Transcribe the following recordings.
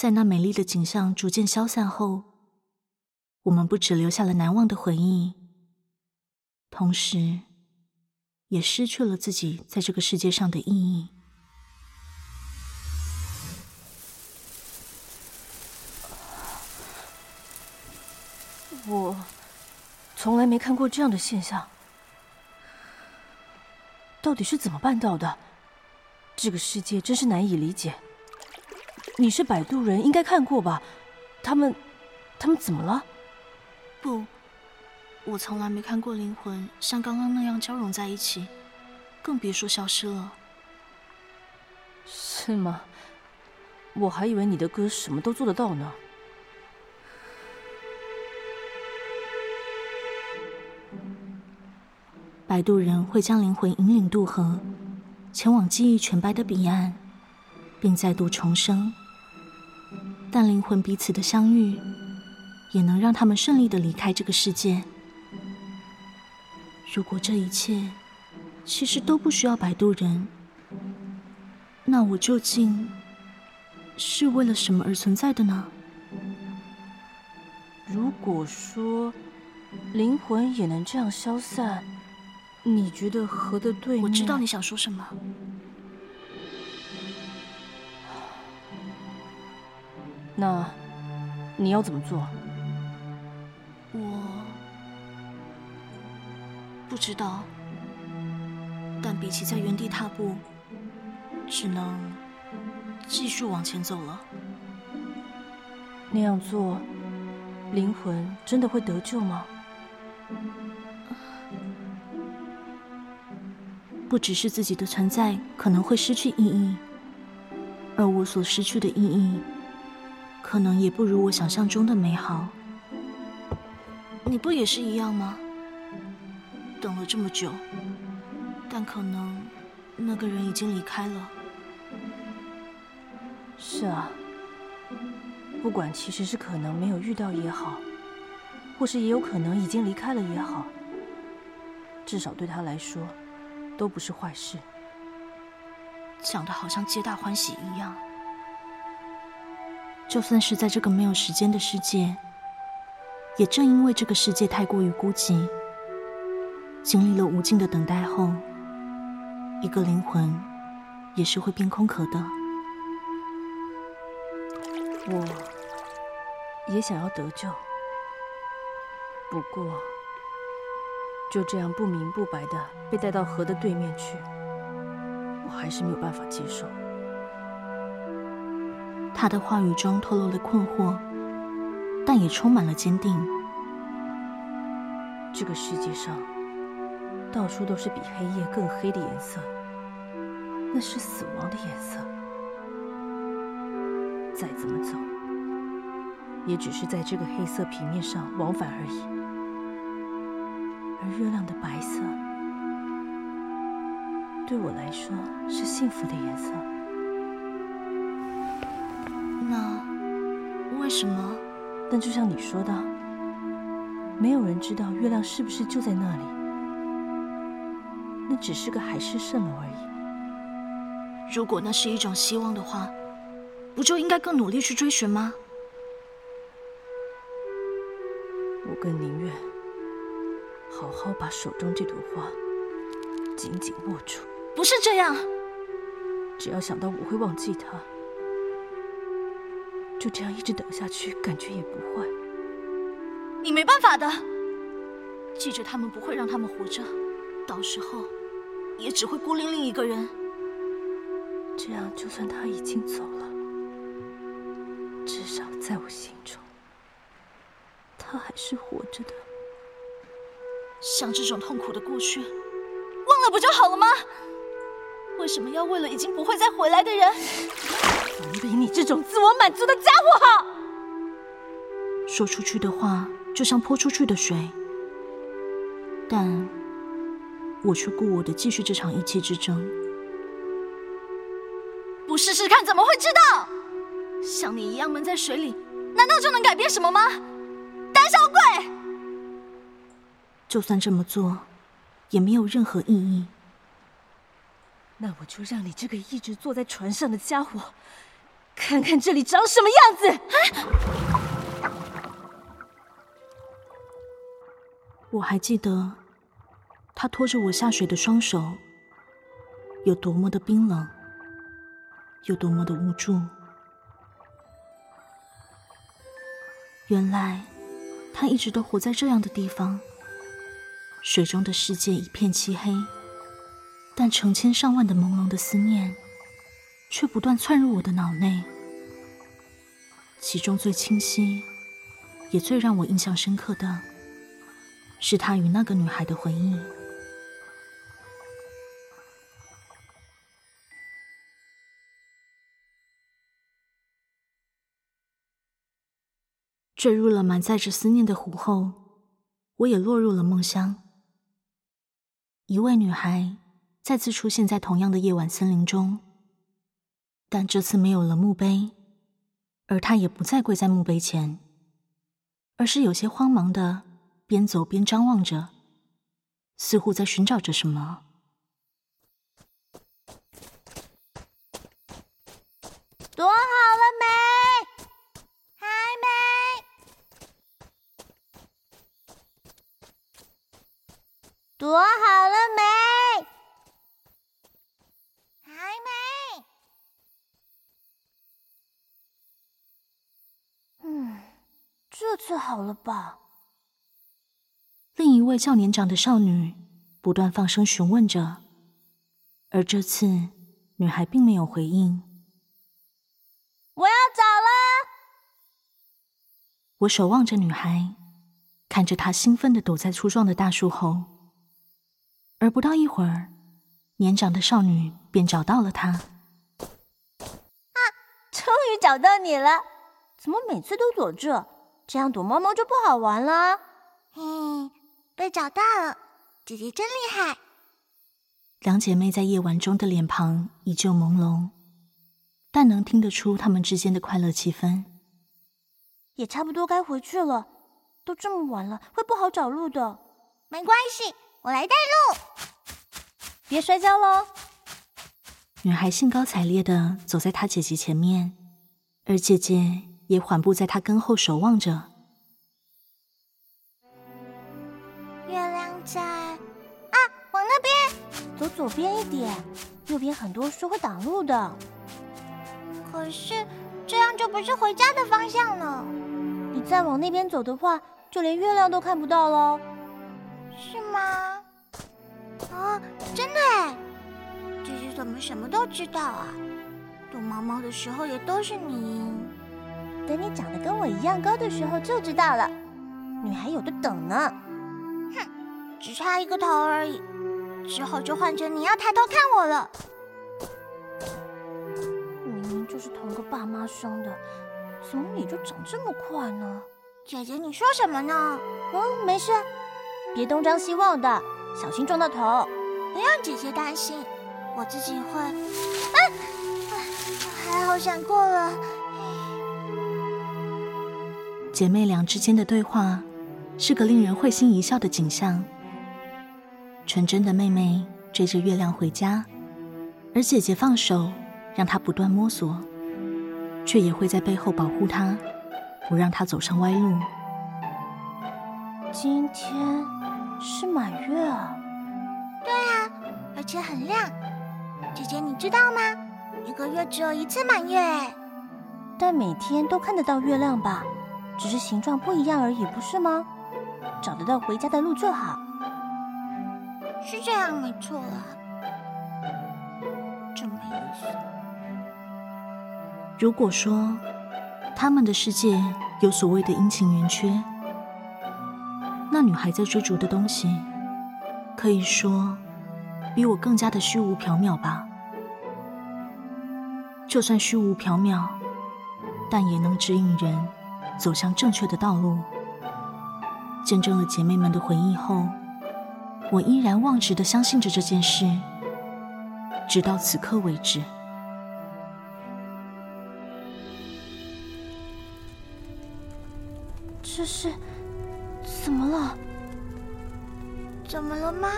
在那美丽的景象逐渐消散后，我们不只留下了难忘的回忆，同时也失去了自己在这个世界上的意义。我从来没看过这样的现象，到底是怎么办到的？这个世界真是难以理解。你是摆渡人，应该看过吧？他们，他们怎么了？不，我从来没看过灵魂像刚刚那样交融在一起，更别说消失了。是吗？我还以为你的歌什么都做得到呢。摆渡人会将灵魂引领渡河，前往记忆全白的彼岸，并再度重生。但灵魂彼此的相遇，也能让他们顺利的离开这个世界。如果这一切其实都不需要摆渡人，那我究竟是为了什么而存在的呢？如果说灵魂也能这样消散，你觉得河的对面？我知道你想说什么。那你要怎么做？我不知道。但比起在原地踏步，只能继续往前走了。那样做，灵魂真的会得救吗？不只是自己的存在可能会失去意义，而我所失去的意义，可能也不如我想象中的美好。你不也是一样吗？等了这么久，但可能那个人已经离开了。是啊，不管其实是可能没有遇到也好，或是也有可能已经离开了也好，至少对他来说。都不是坏事，讲的好像皆大欢喜一样。就算是在这个没有时间的世界，也正因为这个世界太过于孤寂，经历了无尽的等待后，一个灵魂也是会变空壳的。我也想要得救，不过。就这样不明不白的被带到河的对面去，我还是没有办法接受。他的话语中透露了困惑，但也充满了坚定。这个世界上到处都是比黑夜更黑的颜色，那是死亡的颜色。再怎么走，也只是在这个黑色平面上往返而已。而月亮的白色，对我来说是幸福的颜色。什么？但就像你说的，没有人知道月亮是不是就在那里。那只是个海市蜃楼而已。如果那是一种希望的话，不就应该更努力去追寻吗？我更宁愿。好好把手中这朵花紧紧握住。不是这样。只要想到我会忘记他，就这样一直等下去，感觉也不坏。你没办法的。记着，他们不会让他们活着，到时候也只会孤零零一个人。这样，就算他已经走了，至少在我心中，他还是活着的。像这种痛苦的过去，忘了不就好了吗？为什么要为了已经不会再回来的人？总比你这种自我满足的家伙好。说出去的话就像泼出去的水，但我却故我的继续这场一气之争。不试试看怎么会知道？像你一样闷在水里，难道就能改变什么吗？胆小鬼！就算这么做，也没有任何意义。那我就让你这个一直坐在船上的家伙，看看这里长什么样子！啊！我还记得他拖着我下水的双手有多么的冰冷，有多么的无助。原来他一直都活在这样的地方，水中的世界一片漆黑，但成千上万的朦胧的思念。却不断窜入我的脑内，其中最清晰，也最让我印象深刻的，是他与那个女孩的回忆。坠入了满载着思念的湖后，我也落入了梦乡。一位女孩再次出现在同样的夜晚森林中。但这次没有了墓碑，而他也不再跪在墓碑前，而是有些慌忙的边走边张望着，似乎在寻找着什么。躲好了没？还没。躲好了没？这次好了吧？另一位较年长的少女不断放声询问着，而这次女孩并没有回应。我要走了。我守望着女孩，看着她兴奋的躲在粗壮的大树后，而不到一会儿，年长的少女便找到了她。啊，终于找到你了！怎么每次都躲这？这样躲猫猫就不好玩了。嘿，被找到了，姐姐真厉害。两姐妹在夜晚中的脸庞依旧朦胧，但能听得出她们之间的快乐气氛。也差不多该回去了，都这么晚了，会不好找路的。没关系，我来带路。别摔跤喽！女孩兴高采烈的走在她姐姐前面，而姐姐。也缓步在他跟后守望着。月亮在啊，往那边走，左边一点，右边很多树会挡路的。可是这样就不是回家的方向了。你再往那边走的话，就连月亮都看不到了。是吗？啊，真的哎！姐姐怎么什么都知道啊？躲猫猫的时候也都是你。等你长得跟我一样高的时候就知道了，女孩有的等呢。哼，只差一个头而已，之后就换成你要抬头看我了。明明就是同个爸妈生的，怎么你就长这么快呢？姐姐，你说什么呢？嗯，没事，别东张西望的，小心撞到头。不用姐姐担心，我自己会。啊，还好闪过了。姐妹俩之间的对话，是个令人会心一笑的景象。纯真的妹妹追着月亮回家，而姐姐放手，让她不断摸索，却也会在背后保护她，不让她走上歪路。今天是满月啊！对啊，而且很亮。姐姐，你知道吗？一个月只有一次满月，但每天都看得到月亮吧？只是形状不一样而已，不是吗？找得到回家的路就好。是这样，没错啊。真没意思。如果说他们的世界有所谓的阴晴圆缺，那女孩在追逐的东西，可以说比我更加的虚无缥缈吧。就算虚无缥缈，但也能指引人。走向正确的道路。见证了姐妹们的回忆后，我依然忘直的相信着这件事，直到此刻为止。这是怎么了？怎么了吗？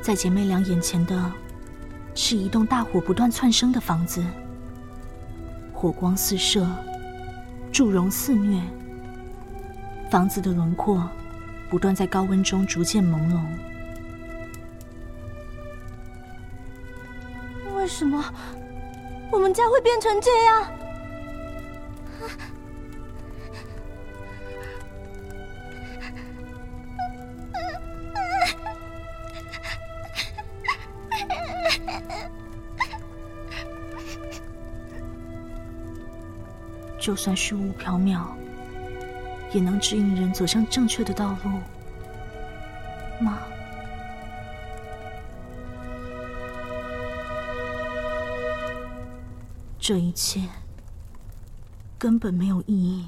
在姐妹俩眼前的，是一栋大火不断窜升的房子，火光四射，祝融肆虐，房子的轮廓不断在高温中逐渐朦胧。为什么我们家会变成这样？就算虚无缥缈，也能指引人走向正确的道路吗？这一切根本没有意义。